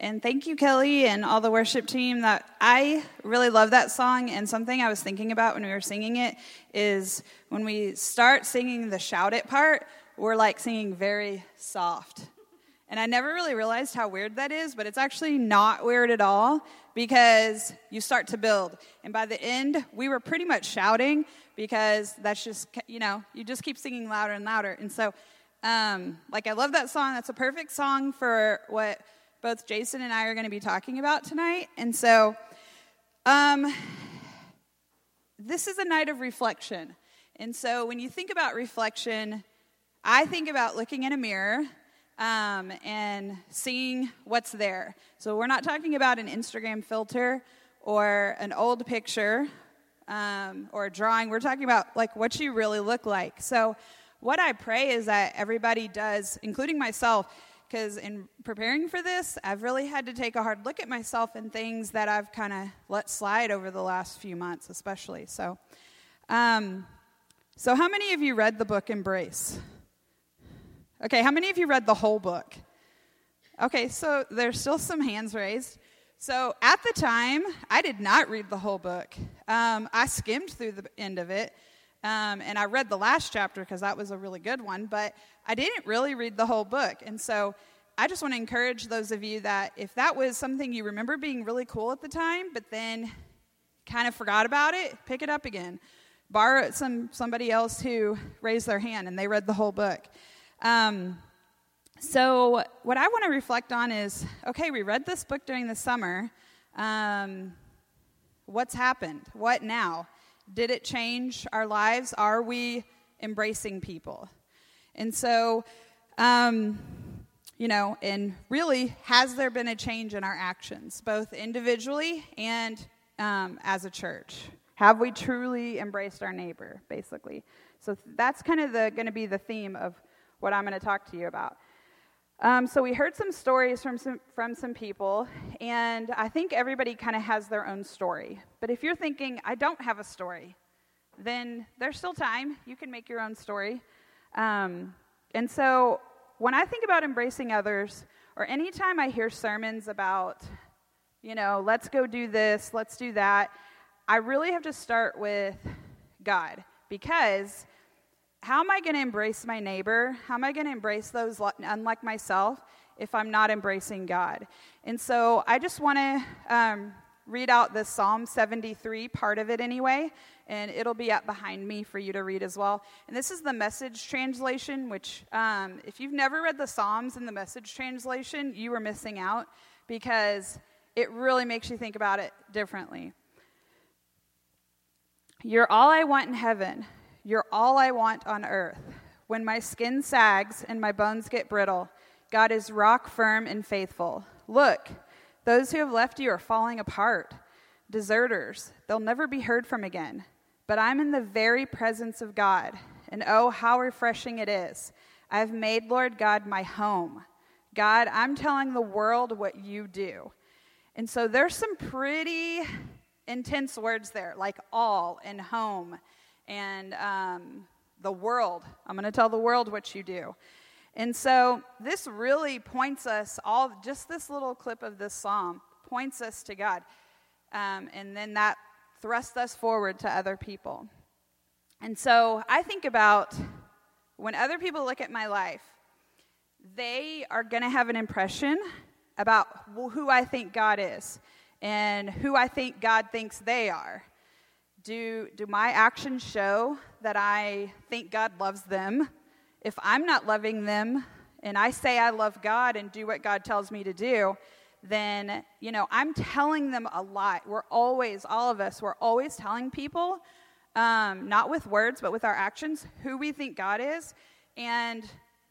And thank you, Kelly, and all the worship team. That I really love that song. And something I was thinking about when we were singing it is when we start singing the shout it part, we're like singing very soft. And I never really realized how weird that is, but it's actually not weird at all because you start to build. And by the end, we were pretty much shouting because that's just, you know, you just keep singing louder and louder. And so, um, like, I love that song. That's a perfect song for what both Jason and I are going to be talking about tonight. And so, um, this is a night of reflection. And so, when you think about reflection, I think about looking in a mirror um, and seeing what's there. So we're not talking about an Instagram filter or an old picture um, or a drawing. We're talking about like what you really look like. So what I pray is that everybody does, including myself, because in preparing for this, I've really had to take a hard look at myself and things that I've kind of let slide over the last few months, especially. So, um, so how many of you read the book Embrace? Okay, how many of you read the whole book? Okay, so there's still some hands raised. So at the time, I did not read the whole book. Um, I skimmed through the end of it, um, and I read the last chapter because that was a really good one, but I didn't really read the whole book. And so I just want to encourage those of you that if that was something you remember being really cool at the time, but then kind of forgot about it, pick it up again. Borrow some somebody else who raised their hand and they read the whole book. Um, so, what I want to reflect on is okay, we read this book during the summer. Um, what's happened? What now? Did it change our lives? Are we embracing people? And so, um, you know, and really, has there been a change in our actions, both individually and um, as a church? Have we truly embraced our neighbor, basically? So that's kind of going to be the theme of what I'm going to talk to you about. Um, so we heard some stories from some, from some people, and I think everybody kind of has their own story. But if you're thinking, I don't have a story, then there's still time. You can make your own story. Um, and so when I think about embracing others, or anytime I hear sermons about, you know, let's go do this, let's do that, I really have to start with God because how am I going to embrace my neighbor? How am I going to embrace those unlike myself if I'm not embracing God? And so I just want to um, read out the Psalm 73, part of it anyway, and it'll be up behind me for you to read as well. And this is the message translation, which, um, if you've never read the Psalms in the message translation, you are missing out because it really makes you think about it differently. You're all I want in heaven. You're all I want on earth. When my skin sags and my bones get brittle, God is rock firm and faithful. Look, those who have left you are falling apart. Deserters, they'll never be heard from again. But I'm in the very presence of God, and oh, how refreshing it is. I've made Lord God my home. God, I'm telling the world what you do. And so there's some pretty intense words there, like all and home and um, the world. I'm going to tell the world what you do. And so this really points us all, just this little clip of this psalm points us to God. Um, and then that thrusts us forward to other people. And so I think about when other people look at my life, they are going to have an impression about who I think God is and who I think God thinks they are. Do, do my actions show that I think God loves them? If I'm not loving them and I say I love God and do what God tells me to do, then, you know, I'm telling them a lot. We're always, all of us, we're always telling people, um, not with words, but with our actions, who we think God is. And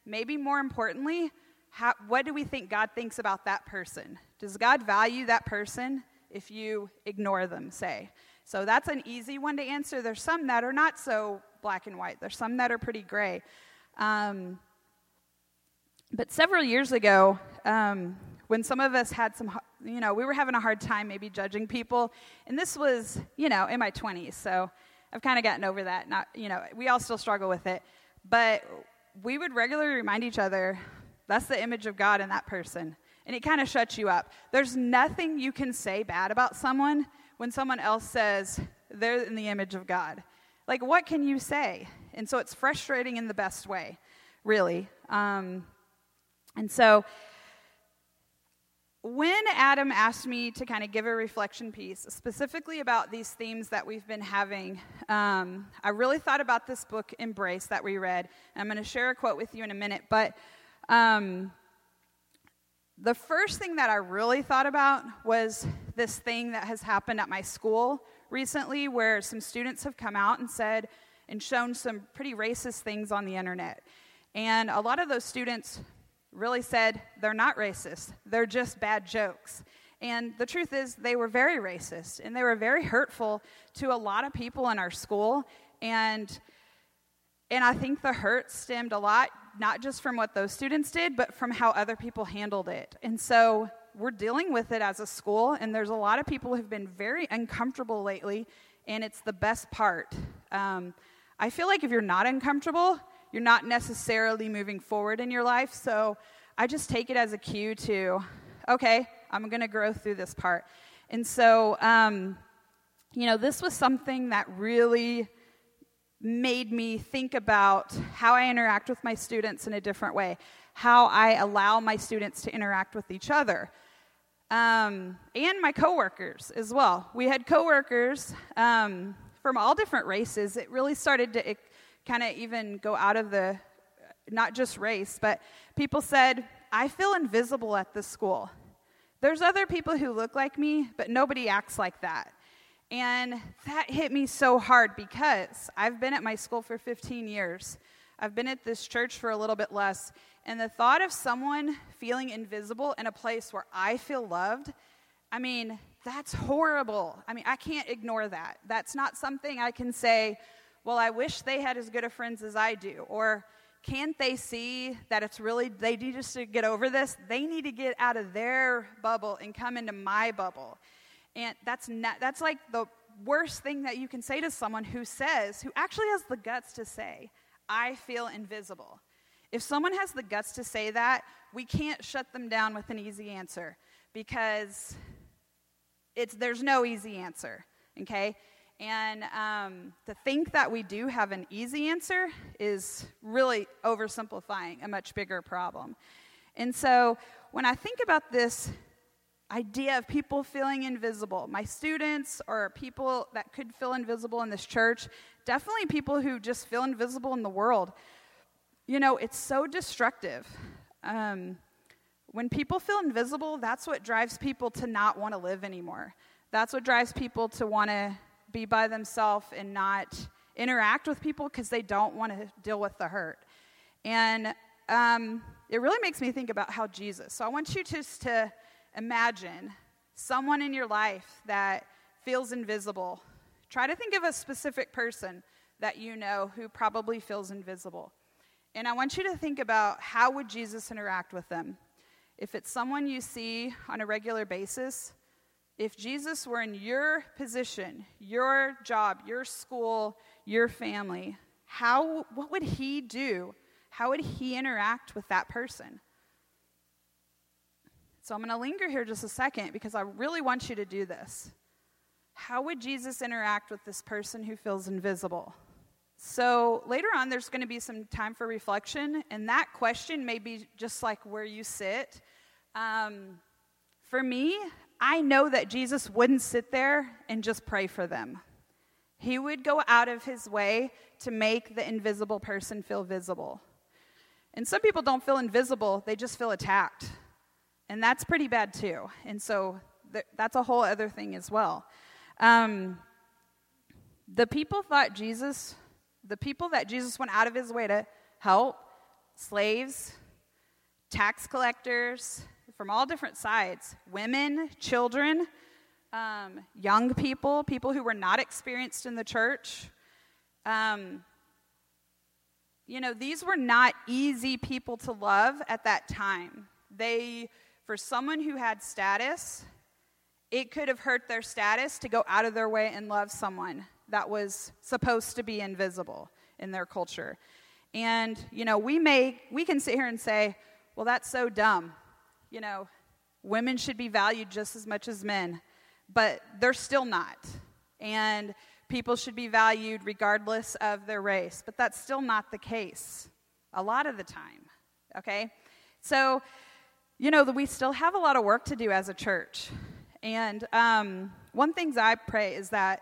maybe more importantly, how, what do we think God thinks about that person? Does God value that person if you ignore them, say? So that's an easy one to answer. There's some that are not so black and white, there's some that are pretty gray. Um, but several years ago, um, when some of us had some, you know, we were having a hard time maybe judging people, and this was, you know, in my 20s, so I've kind of gotten over that. Not, you know, we all still struggle with it, but we would regularly remind each other that's the image of God in that person. and it kind of shuts you up. There's nothing you can say bad about someone when someone else says they're in the image of God. Like, what can you say? And so it's frustrating in the best way, really. Um, and so when Adam asked me to kind of give a reflection piece, specifically about these themes that we've been having, um, I really thought about this book, Embrace, that we read. I'm going to share a quote with you in a minute. But um, the first thing that I really thought about was this thing that has happened at my school recently where some students have come out and said and shown some pretty racist things on the internet. And a lot of those students really said they're not racist, they're just bad jokes. And the truth is, they were very racist and they were very hurtful to a lot of people in our school. And, and I think the hurt stemmed a lot, not just from what those students did, but from how other people handled it. And so we're dealing with it as a school, and there's a lot of people who've been very uncomfortable lately, and it's the best part. Um, I feel like if you're not uncomfortable, you're not necessarily moving forward in your life. So I just take it as a cue to, okay, I'm going to grow through this part. And so, um, you know, this was something that really made me think about how I interact with my students in a different way, how I allow my students to interact with each other. Um, and my coworkers as well. We had coworkers um, from all different races. It really started to kind of even go out of the not just race, but people said, I feel invisible at this school. There's other people who look like me, but nobody acts like that. And that hit me so hard because I've been at my school for 15 years. I've been at this church for a little bit less. And the thought of someone feeling invisible in a place where I feel loved, I mean, that's horrible. I mean, I can't ignore that. That's not something I can say, well, I wish they had as good of friends as I do. Or can't they see that it's really, they need just to get over this? They need to get out of their bubble and come into my bubble. And that's, not, that's like the worst thing that you can say to someone who says, who actually has the guts to say, I feel invisible. If someone has the guts to say that, we can't shut them down with an easy answer because it's, there's no easy answer, okay? And um, to think that we do have an easy answer is really oversimplifying a much bigger problem. And so when I think about this idea of people feeling invisible, my students or people that could feel invisible in this church, definitely people who just feel invisible in the world, you know, it's so destructive. Um, when people feel invisible, that's what drives people to not want to live anymore. That's what drives people to want to be by themselves and not interact with people because they don't want to deal with the hurt. And um, it really makes me think about how Jesus. So I want you just to imagine someone in your life that feels invisible. Try to think of a specific person that you know who probably feels invisible. And I want you to think about how would Jesus interact with them? If it's someone you see on a regular basis, if Jesus were in your position, your job, your school, your family, how, what would he do? How would he interact with that person? So I'm going to linger here just a second because I really want you to do this. How would Jesus interact with this person who feels invisible? So later on, there's going to be some time for reflection, and that question may be just like where you sit. Um, for me, I know that Jesus wouldn't sit there and just pray for them. He would go out of his way to make the invisible person feel visible. And some people don't feel invisible, they just feel attacked. And that's pretty bad too. And so th- that's a whole other thing as well. Um, the people thought Jesus, the people that Jesus went out of his way to help, slaves, tax collectors, from all different sides women, children, um, young people, people who were not experienced in the church. Um, you know, these were not easy people to love at that time. They, for someone who had status, it could have hurt their status to go out of their way and love someone that was supposed to be invisible in their culture. And, you know, we may, we can sit here and say, well, that's so dumb you know, Women should be valued just as much as men, but they're still not. And people should be valued regardless of their race, but that's still not the case a lot of the time. Okay? So, you know, we still have a lot of work to do as a church. And um, one thing I pray is that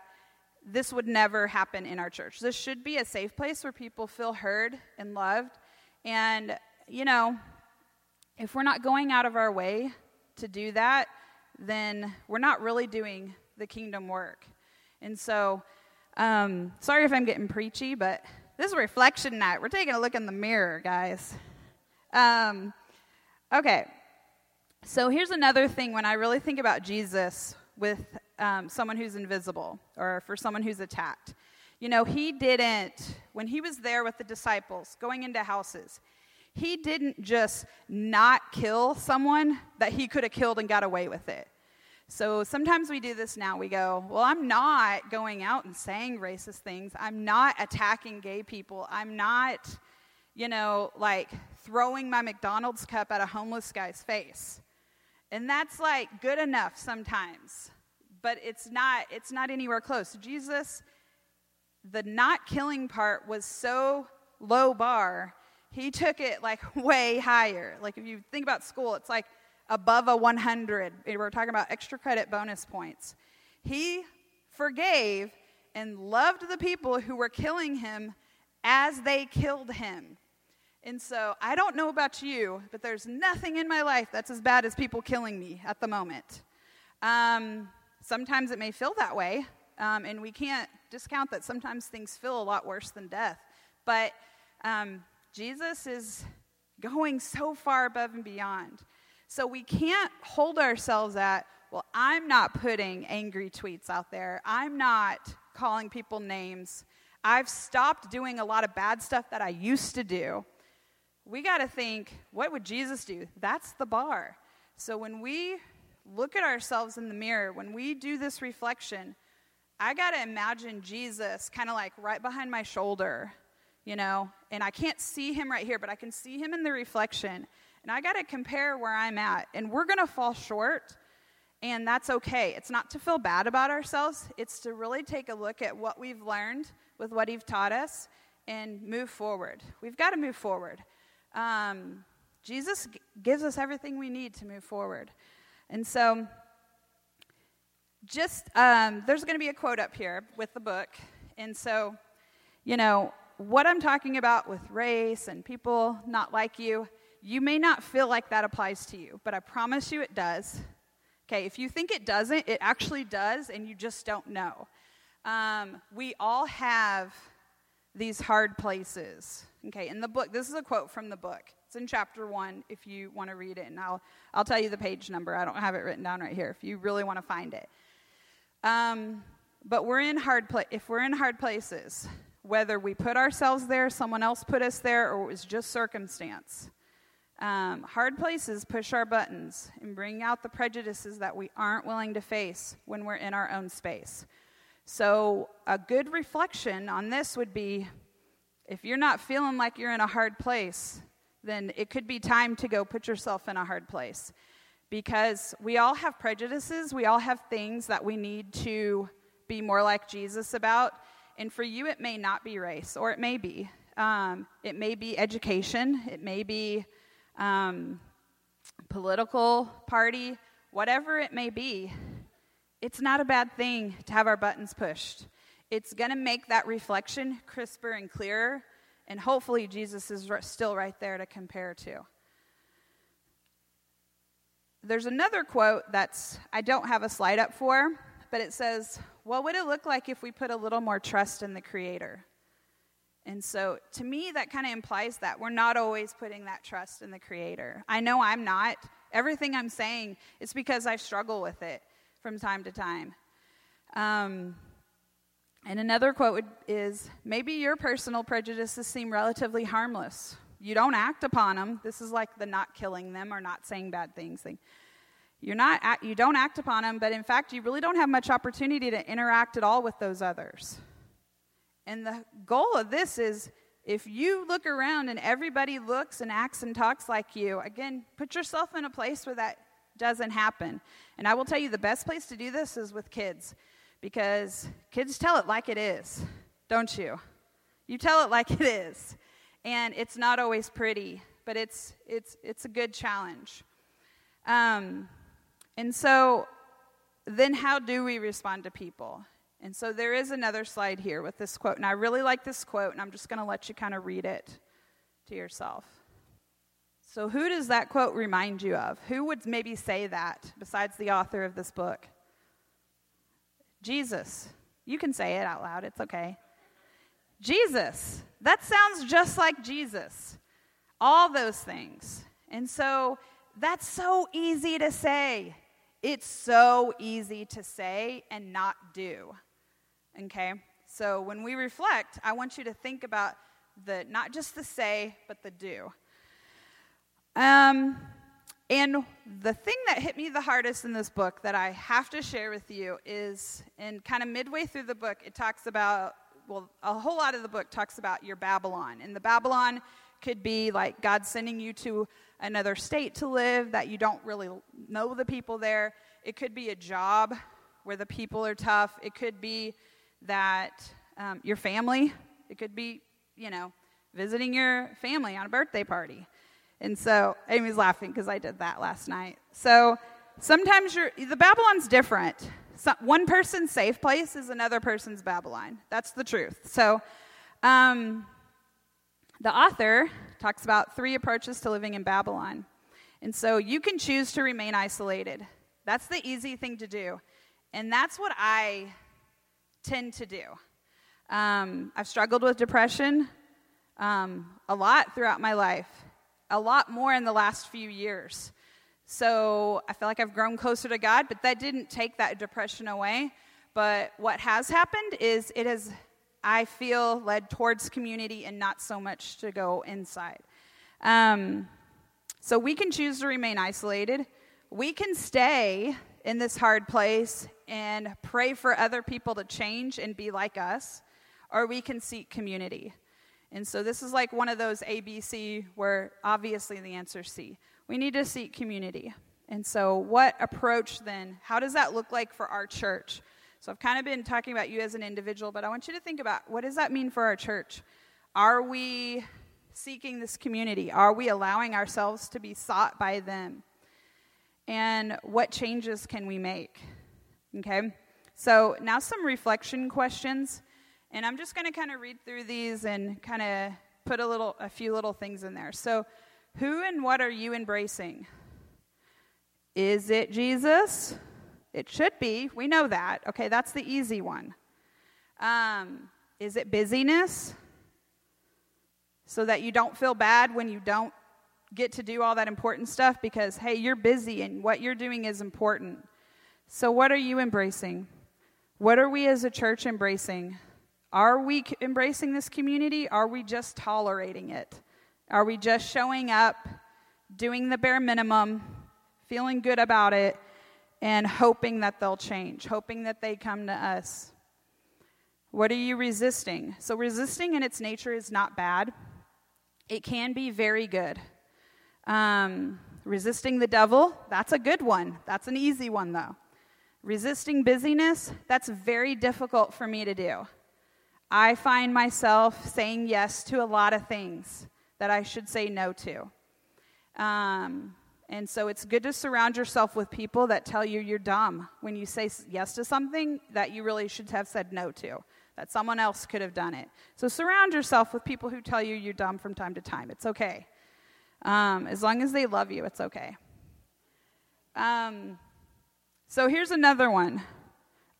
this would never happen in our church. This should be a safe place where people feel heard and loved. And, you know, if we're not going out of our way to do that, then we're not really doing the kingdom work. And so, um, sorry if I'm getting preachy, but this is reflection night. We're taking a look in the mirror, guys. Um, okay, so here's another thing when I really think about Jesus with um, someone who's invisible or for someone who's attacked. You know, he didn't, when he was there with the disciples going into houses, he didn't just not kill someone that he could have killed and got away with it. So sometimes we do this now. We go, Well, I'm not going out and saying racist things. I'm not attacking gay people. I'm not, you know, like throwing my McDonald's cup at a homeless guy's face. And that's like good enough sometimes but it's not it's not anywhere close. Jesus the not killing part was so low bar. He took it like way higher. Like if you think about school, it's like above a 100. We're talking about extra credit bonus points. He forgave and loved the people who were killing him as they killed him. And so I don't know about you, but there's nothing in my life that's as bad as people killing me at the moment. Um, Sometimes it may feel that way, um, and we can't discount that sometimes things feel a lot worse than death. But um, Jesus is going so far above and beyond. So we can't hold ourselves at, well, I'm not putting angry tweets out there. I'm not calling people names. I've stopped doing a lot of bad stuff that I used to do. We got to think, what would Jesus do? That's the bar. So when we look at ourselves in the mirror, when we do this reflection, I got to imagine Jesus kind of like right behind my shoulder, you know, and I can't see him right here, but I can see him in the reflection. And I got to compare where I'm at. And we're going to fall short, and that's okay. It's not to feel bad about ourselves, it's to really take a look at what we've learned with what he's taught us and move forward. We've got to move forward. Um, Jesus g- gives us everything we need to move forward. And so, just um, there's going to be a quote up here with the book. And so, you know, what I'm talking about with race and people not like you, you may not feel like that applies to you, but I promise you it does. Okay, if you think it doesn't, it actually does, and you just don't know. Um, we all have these hard places. Okay, in the book, this is a quote from the book. It's in chapter one if you want to read it, and I'll, I'll tell you the page number. I don't have it written down right here if you really want to find it. Um, but we're in hard pla- if we're in hard places, whether we put ourselves there, someone else put us there, or it was just circumstance. Um, hard places push our buttons and bring out the prejudices that we aren't willing to face when we're in our own space. So, a good reflection on this would be if you're not feeling like you're in a hard place, then it could be time to go put yourself in a hard place. Because we all have prejudices, we all have things that we need to be more like Jesus about. And for you, it may not be race, or it may be. Um, it may be education, it may be um, political party, whatever it may be. It's not a bad thing to have our buttons pushed. It's going to make that reflection crisper and clearer and hopefully, Jesus is still right there to compare to. There's another quote that's, I don't have a slide up for, but it says, What would it look like if we put a little more trust in the Creator? And so, to me, that kind of implies that we're not always putting that trust in the Creator. I know I'm not. Everything I'm saying is because I struggle with it from time to time. Um, and another quote is maybe your personal prejudices seem relatively harmless. You don't act upon them. This is like the not killing them or not saying bad things thing. You're not, you don't act upon them, but in fact, you really don't have much opportunity to interact at all with those others. And the goal of this is if you look around and everybody looks and acts and talks like you, again, put yourself in a place where that doesn't happen. And I will tell you the best place to do this is with kids because kids tell it like it is, don't you? You tell it like it is. And it's not always pretty, but it's, it's, it's a good challenge. Um, and so, then how do we respond to people? And so there is another slide here with this quote. And I really like this quote, and I'm just going to let you kind of read it to yourself. So, who does that quote remind you of? Who would maybe say that besides the author of this book? Jesus. You can say it out loud, it's okay. Jesus. That sounds just like Jesus. All those things. And so that's so easy to say. It's so easy to say and not do. Okay? So when we reflect, I want you to think about the not just the say, but the do. Um, and the thing that hit me the hardest in this book that I have to share with you is in kind of midway through the book, it talks about, well, a whole lot of the book talks about your Babylon. And the Babylon could be like God sending you to another state to live that you don't really know the people there. It could be a job where the people are tough. It could be that um, your family, it could be, you know, visiting your family on a birthday party. And so Amy's laughing because I did that last night. So sometimes you're, the Babylon's different. So one person's safe place is another person's Babylon. That's the truth. So um, the author talks about three approaches to living in Babylon. And so you can choose to remain isolated. That's the easy thing to do. And that's what I tend to do. Um, I've struggled with depression um, a lot throughout my life, a lot more in the last few years. So I feel like I've grown closer to God, but that didn't take that depression away. But what has happened is it has, I feel, led towards community and not so much to go inside. Um, so we can choose to remain isolated. We can stay in this hard place and pray for other people to change and be like us, or we can seek community. And so this is like one of those ABC where obviously the answer is C. We need to seek community. And so, what approach then? How does that look like for our church? So, I've kind of been talking about you as an individual, but I want you to think about what does that mean for our church? Are we seeking this community? Are we allowing ourselves to be sought by them? And what changes can we make? Okay? So, now some reflection questions. And I'm just going to kind of read through these and kind of put a little a few little things in there. So, who and what are you embracing? Is it Jesus? It should be. We know that. Okay, that's the easy one. Um, is it busyness? So that you don't feel bad when you don't get to do all that important stuff because, hey, you're busy and what you're doing is important. So, what are you embracing? What are we as a church embracing? Are we embracing this community? Are we just tolerating it? Are we just showing up, doing the bare minimum, feeling good about it, and hoping that they'll change, hoping that they come to us? What are you resisting? So, resisting in its nature is not bad, it can be very good. Um, resisting the devil, that's a good one. That's an easy one, though. Resisting busyness, that's very difficult for me to do. I find myself saying yes to a lot of things that I should say no to. Um, and so it's good to surround yourself with people that tell you you're dumb when you say yes to something that you really should have said no to, that someone else could have done it. So surround yourself with people who tell you you're dumb from time to time. It's okay. Um, as long as they love you, it's okay. Um, so here's another one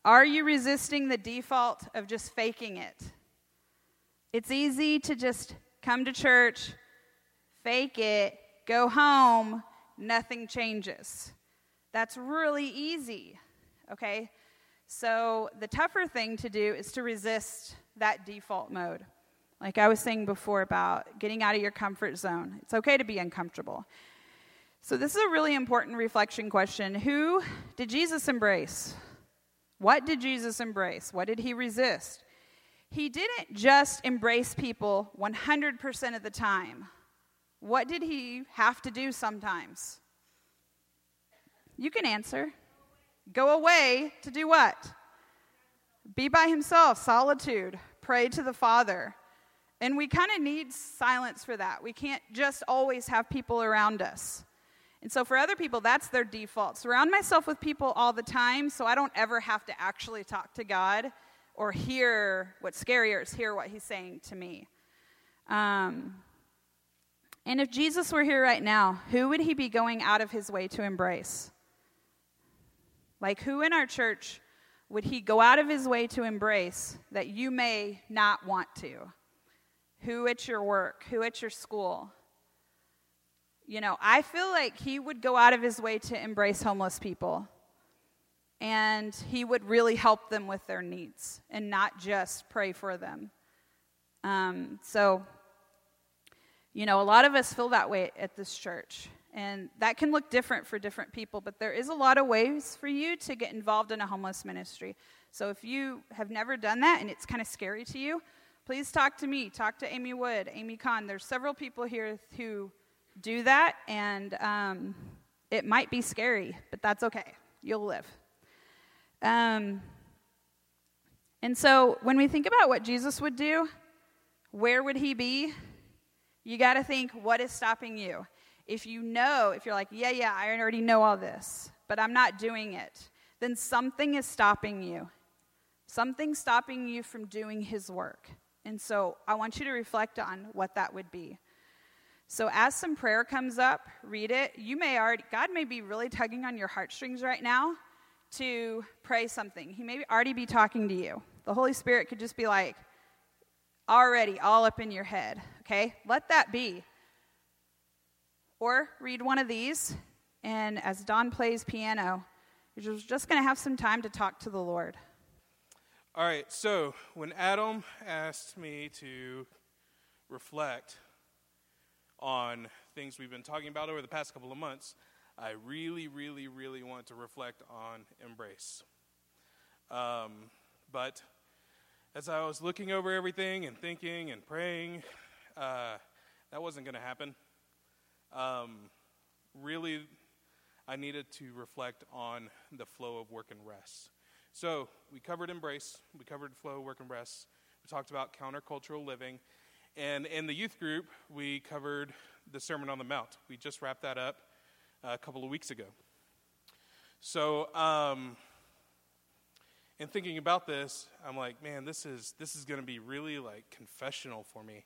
Are you resisting the default of just faking it? It's easy to just come to church, fake it, go home, nothing changes. That's really easy, okay? So the tougher thing to do is to resist that default mode. Like I was saying before about getting out of your comfort zone. It's okay to be uncomfortable. So, this is a really important reflection question. Who did Jesus embrace? What did Jesus embrace? What did he resist? He didn't just embrace people 100% of the time. What did he have to do sometimes? You can answer. Go away to do what? Be by himself, solitude, pray to the Father. And we kind of need silence for that. We can't just always have people around us. And so for other people, that's their default. Surround myself with people all the time so I don't ever have to actually talk to God or hear what's scarier is hear what he's saying to me. Um, and if Jesus were here right now, who would he be going out of his way to embrace? Like, who in our church would he go out of his way to embrace that you may not want to? Who at your work? Who at your school? You know, I feel like he would go out of his way to embrace homeless people. And he would really help them with their needs and not just pray for them. Um, so, you know, a lot of us feel that way at this church. And that can look different for different people, but there is a lot of ways for you to get involved in a homeless ministry. So if you have never done that and it's kind of scary to you, please talk to me. Talk to Amy Wood, Amy Kahn. There's several people here who do that, and um, it might be scary, but that's okay. You'll live. Um, and so when we think about what Jesus would do, where would he be? You got to think, what is stopping you? If you know, if you're like, yeah, yeah, I already know all this, but I'm not doing it, then something is stopping you. Something's stopping you from doing His work. And so I want you to reflect on what that would be. So as some prayer comes up, read it. You may already, God may be really tugging on your heartstrings right now to pray something. He may already be talking to you. The Holy Spirit could just be like, already all up in your head, okay? Let that be. Or read one of these, and as Don plays piano, you're just going to have some time to talk to the Lord. All right, so when Adam asked me to reflect on things we've been talking about over the past couple of months, I really, really, really want to reflect on embrace. Um, but as I was looking over everything and thinking and praying, uh, that wasn't going to happen. Um, really, I needed to reflect on the flow of work and rest. So we covered embrace, we covered flow, work, and rest. We talked about countercultural living. And in the youth group, we covered the Sermon on the Mount. We just wrapped that up a couple of weeks ago. So, um, in thinking about this, I'm like, man, this is this is going to be really like confessional for me,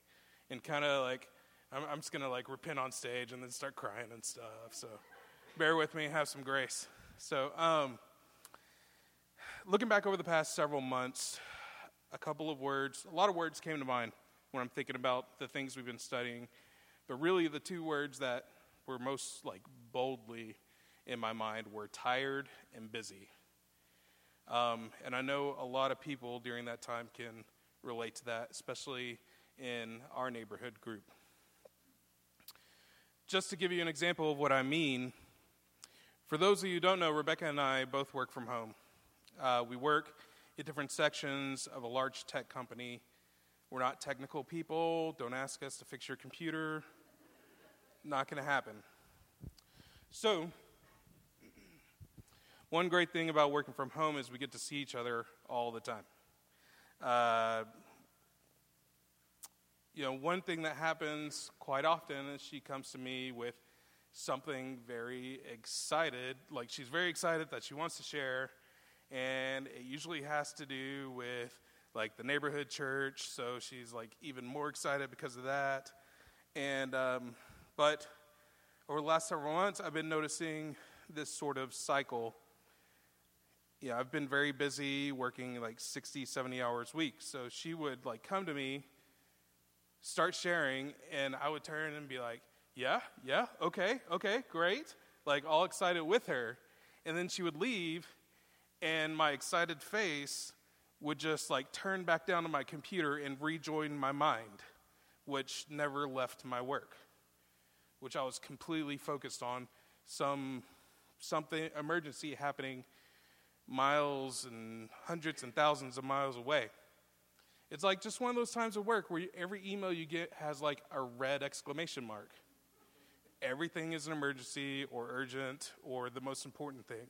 and kind of like I'm, I'm just gonna like repent on stage and then start crying and stuff. So bear with me, have some grace. So um, looking back over the past several months, a couple of words, a lot of words came to mind when I'm thinking about the things we've been studying. But really, the two words that were most like boldly in my mind were tired and busy. Um, and I know a lot of people during that time can relate to that, especially in our neighborhood group. Just to give you an example of what I mean, for those of you who don't know, Rebecca and I both work from home. Uh, we work in different sections of a large tech company. We're not technical people. Don't ask us to fix your computer. Not going to happen. So, one great thing about working from home is we get to see each other all the time. Uh, you know, one thing that happens quite often is she comes to me with something very excited, like she's very excited that she wants to share, and it usually has to do with like the neighborhood church, so she's like even more excited because of that. And um, but over the last several months, I've been noticing this sort of cycle. Yeah, I've been very busy working like 60, 70 hours a week. So she would like come to me start sharing, and I would turn and be like, yeah, yeah, okay, okay, great. Like all excited with her. And then she would leave, and my excited face would just like turn back down to my computer and rejoin my mind, which never left my work, which I was completely focused on some something emergency happening miles and hundreds and thousands of miles away. It's like just one of those times of work where every email you get has like a red exclamation mark. everything is an emergency or urgent or the most important thing.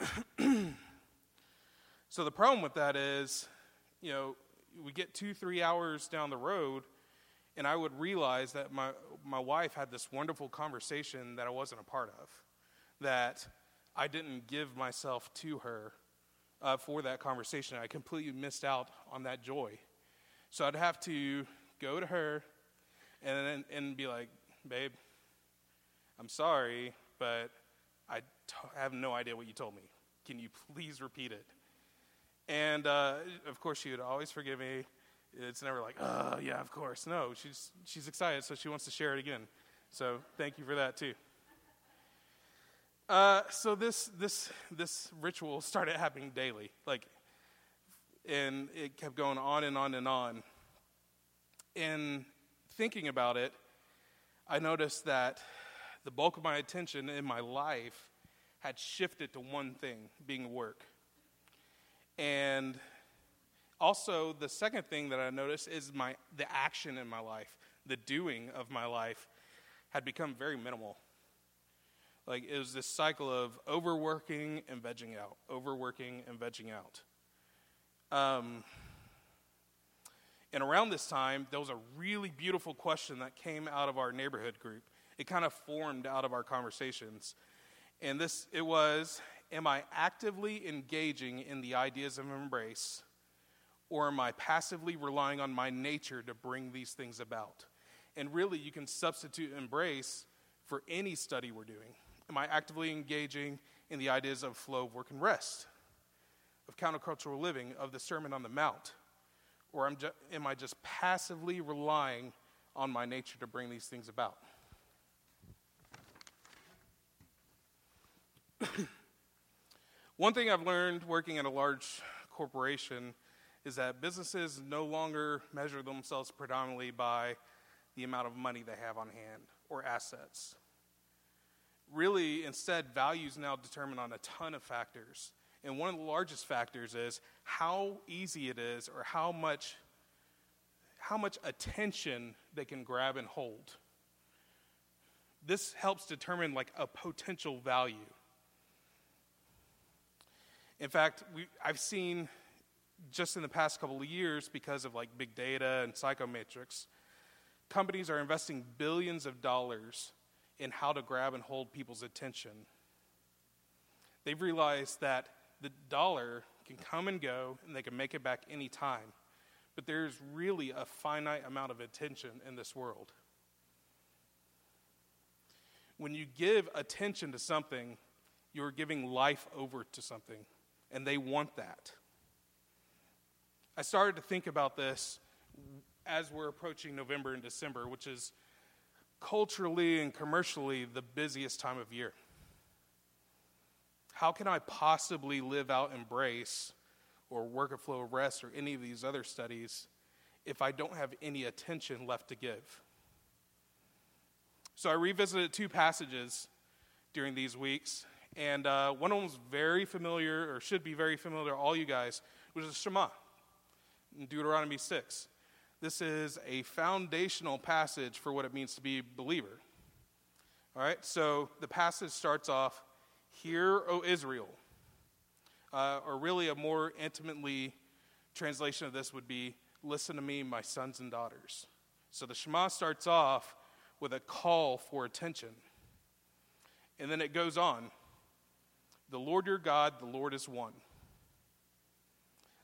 so the problem with that is, you know, we get two, three hours down the road, and I would realize that my, my wife had this wonderful conversation that I wasn't a part of, that I didn't give myself to her uh, for that conversation. I completely missed out on that joy. So I'd have to go to her and, and be like, babe, I'm sorry, but I have no idea what you told me. Can you please repeat it? And uh, of course, she would always forgive me. It's never like, oh, yeah, of course. No, she's, she's excited, so she wants to share it again. So thank you for that, too. Uh, so this, this, this ritual started happening daily. Like, and it kept going on and on and on. In thinking about it, I noticed that the bulk of my attention in my life had shifted to one thing being work. And also, the second thing that I noticed is my, the action in my life, the doing of my life, had become very minimal. Like it was this cycle of overworking and vegging out, overworking and vegging out. Um, and around this time, there was a really beautiful question that came out of our neighborhood group. It kind of formed out of our conversations. And this it was Am I actively engaging in the ideas of embrace, or am I passively relying on my nature to bring these things about? And really, you can substitute embrace for any study we're doing. Am I actively engaging in the ideas of flow of work and rest, of countercultural living, of the Sermon on the Mount? Or am, I just passively relying on my nature to bring these things about? One thing I've learned working at a large corporation is that businesses no longer measure themselves predominantly by the amount of money they have on hand or assets. Really, instead, values now determine on a ton of factors. And one of the largest factors is how easy it is or how much, how much attention they can grab and hold. This helps determine like a potential value. In fact, we, I've seen just in the past couple of years, because of like big data and psychometrics, companies are investing billions of dollars in how to grab and hold people's attention. They've realized that the dollar can come and go and they can make it back anytime. But there's really a finite amount of attention in this world. When you give attention to something, you're giving life over to something, and they want that. I started to think about this as we're approaching November and December, which is culturally and commercially the busiest time of year. How can I possibly live out embrace or work a flow of rest or any of these other studies if I don't have any attention left to give? So I revisited two passages during these weeks, and uh, one of them was very familiar, or should be very familiar to all you guys, which is Shema in Deuteronomy 6. This is a foundational passage for what it means to be a believer. All right, so the passage starts off Hear, O Israel. Uh, or really, a more intimately translation of this would be Listen to me, my sons and daughters. So the Shema starts off with a call for attention. And then it goes on The Lord your God, the Lord is one.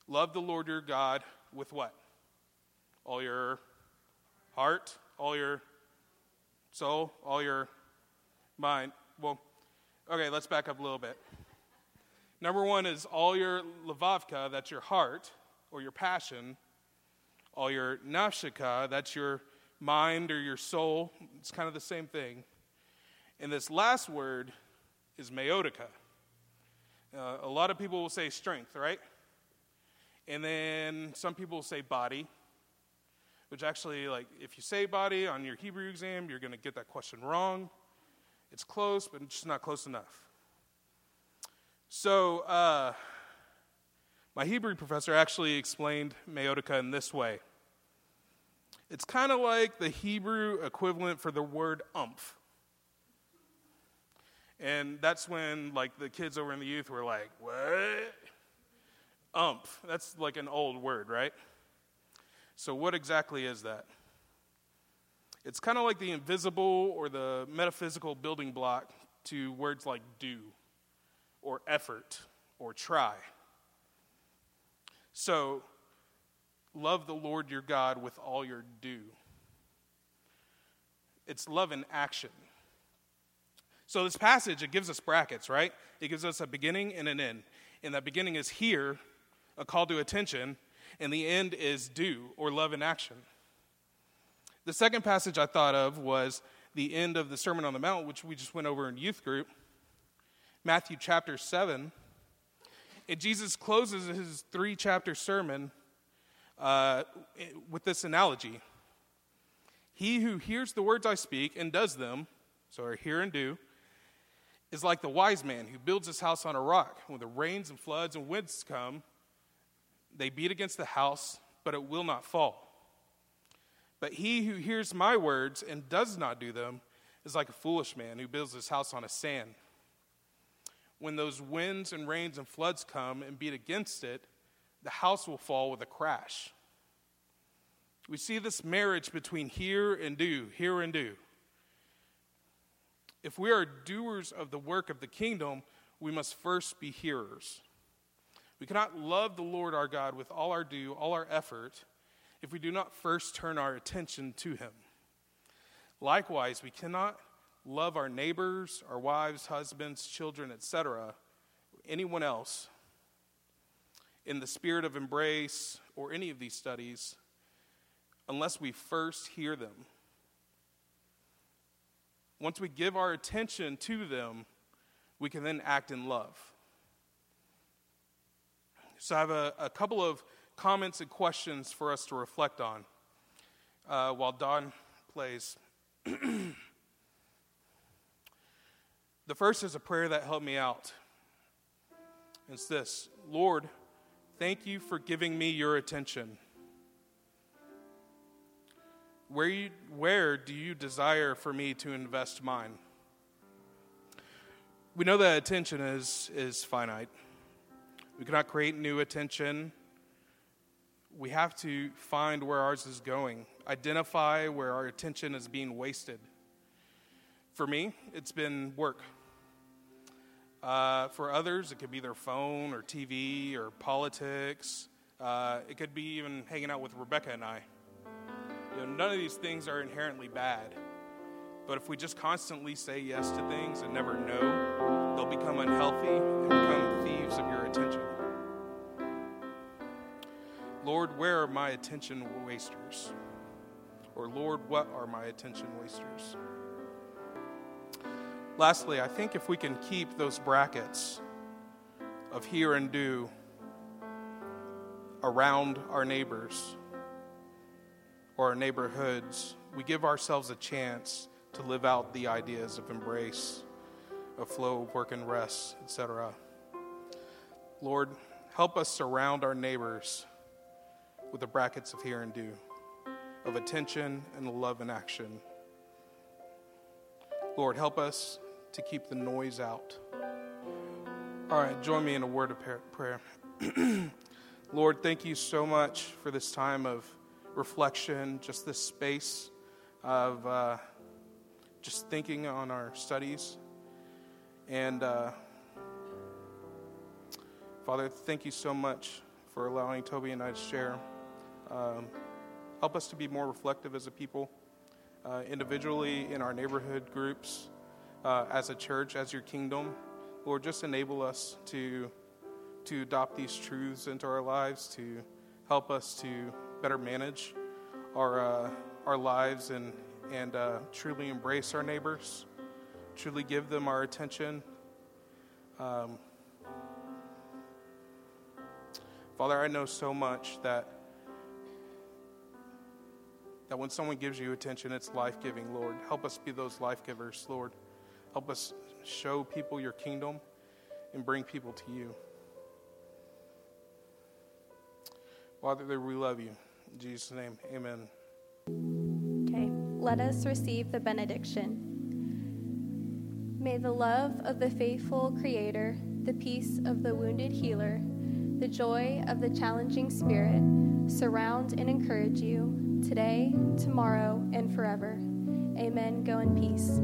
Love the Lord your God with what? All your heart, all your soul, all your mind. Well, okay, let's back up a little bit. Number one is all your levavka, that's your heart or your passion. All your nafshika, that's your mind or your soul. It's kind of the same thing. And this last word is meodika. Uh, a lot of people will say strength, right? And then some people will say body, which actually, like, if you say body on your Hebrew exam, you're going to get that question wrong. It's close, but it's just not close enough. So, uh, my Hebrew professor actually explained meodika in this way It's kind of like the Hebrew equivalent for the word umph. And that's when, like, the kids over in the youth were like, what? Ump. That's like an old word, right? So, what exactly is that? It's kind of like the invisible or the metaphysical building block to words like do, or effort, or try. So, love the Lord your God with all your do. It's love in action. So, this passage, it gives us brackets, right? It gives us a beginning and an end. And that beginning is here, a call to attention, and the end is do, or love in action. The second passage I thought of was the end of the Sermon on the Mount, which we just went over in youth group, Matthew chapter 7. And Jesus closes his three chapter sermon uh, with this analogy He who hears the words I speak and does them, so are hear and do, is like the wise man who builds his house on a rock. When the rains and floods and winds come, they beat against the house, but it will not fall. But he who hears my words and does not do them is like a foolish man who builds his house on a sand. When those winds and rains and floods come and beat against it, the house will fall with a crash. We see this marriage between hear and do, hear and do. If we are doers of the work of the kingdom, we must first be hearers. We cannot love the Lord our God with all our due, all our effort, if we do not first turn our attention to Him. Likewise, we cannot love our neighbors, our wives, husbands, children, etc., anyone else in the spirit of embrace or any of these studies unless we first hear them once we give our attention to them, we can then act in love. So I have a, a couple of comments and questions for us to reflect on uh, while Don plays. the first is a prayer that helped me out. It's this Lord, thank you for giving me your attention. Where, you, where do you desire for me to invest mine? We know that attention is, is finite. We cannot create new attention. We have to find where ours is going, identify where our attention is being wasted. For me, it's been work. Uh, for others, it could be their phone or TV or politics. Uh, it could be even hanging out with Rebecca and I. None of these things are inherently bad. But if we just constantly say yes to things and never no, they'll become unhealthy and become thieves of your attention. Lord, where are my attention wasters? Or, Lord, what are my attention wasters? Lastly, I think if we can keep those brackets of hear and do around our neighbors, or our neighborhoods, we give ourselves a chance to live out the ideas of embrace, of flow, of work and rest, etc. Lord, help us surround our neighbors with the brackets of hear and do, of attention and love and action. Lord, help us to keep the noise out. All right, join me in a word of prayer. Lord, thank you so much for this time of reflection, just this space of uh, just thinking on our studies. And uh, Father, thank you so much for allowing Tobi and I to share. Um, help us to be more reflective as a people, uh, individually in our neighborhood groups, uh, as a church, as your kingdom. Lord, just enable us to to adopt these truths into our lives, to help us to better manage our, uh, our lives and, and uh, truly embrace our neighbors, truly give them our attention. Um, Father, I know so much that that when someone gives you attention, it's life giving, Lord. Help us be those life givers, Lord. Help us show people your kingdom and bring people to you. Father, we love you. In Jesus' name, amen. Okay, let us receive the benediction. May the love of the faithful Creator, the peace of the wounded healer, the joy of the challenging spirit surround and encourage you today, tomorrow, and forever. Amen. Go in peace.